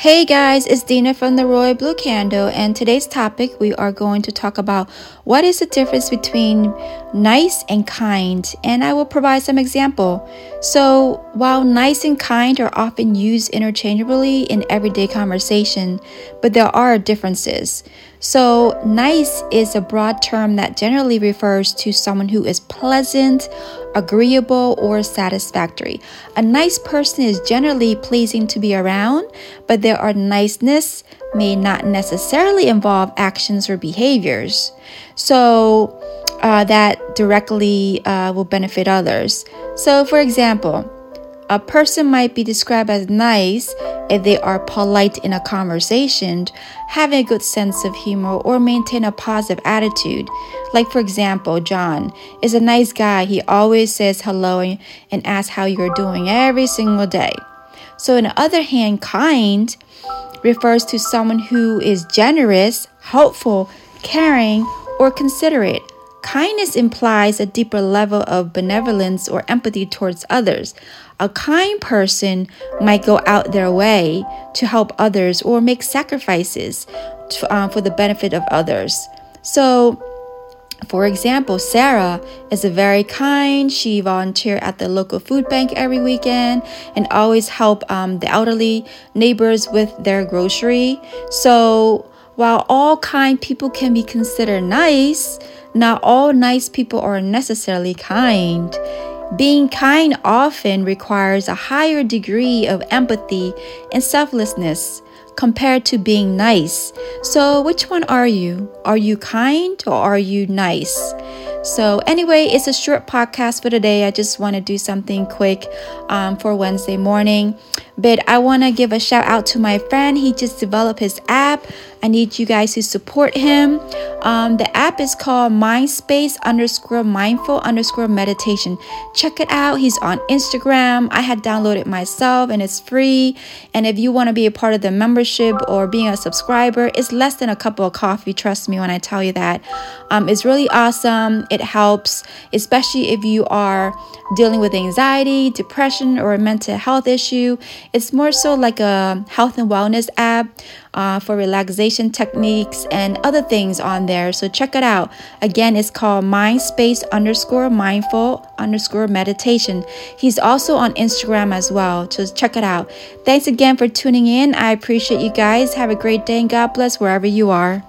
Hey guys, it's Dina from the Royal Blue Candle, and today's topic we are going to talk about what is the difference between nice and kind, and I will provide some example. So, while nice and kind are often used interchangeably in everyday conversation, but there are differences. So, nice is a broad term that generally refers to someone who is pleasant, agreeable, or satisfactory. A nice person is generally pleasing to be around, but there are niceness may not necessarily involve actions or behaviors. So, uh, that directly uh, will benefit others. So, for example, a person might be described as nice if they are polite in a conversation, having a good sense of humor, or maintain a positive attitude. Like, for example, John is a nice guy. He always says hello and asks how you're doing every single day. So, on the other hand, kind refers to someone who is generous, helpful, caring, or considerate. Kindness implies a deeper level of benevolence or empathy towards others. A kind person might go out their way to help others or make sacrifices to, uh, for the benefit of others. So, for example, Sarah is a very kind. She volunteers at the local food bank every weekend and always help um, the elderly neighbors with their grocery. So, while all kind people can be considered nice, not all nice people are necessarily kind. Being kind often requires a higher degree of empathy and selflessness compared to being nice. So, which one are you? Are you kind or are you nice? So, anyway, it's a short podcast for today. I just want to do something quick um, for Wednesday morning. But I want to give a shout out to my friend. He just developed his app. I need you guys to support him. Um, the app is called Mindspace underscore mindful underscore meditation. Check it out. He's on Instagram. I had downloaded myself and it's free. And if you want to be a part of the membership or being a subscriber, it's less than a cup of coffee. Trust me when I tell you that. Um, it's really awesome. It helps, especially if you are dealing with anxiety, depression, or a mental health issue. It's more so like a health and wellness app uh, for relaxation techniques and other things on there. So check it out. Again, it's called Mindspace underscore mindful underscore meditation. He's also on Instagram as well. So check it out. Thanks again for tuning in. I appreciate you guys. Have a great day and God bless wherever you are.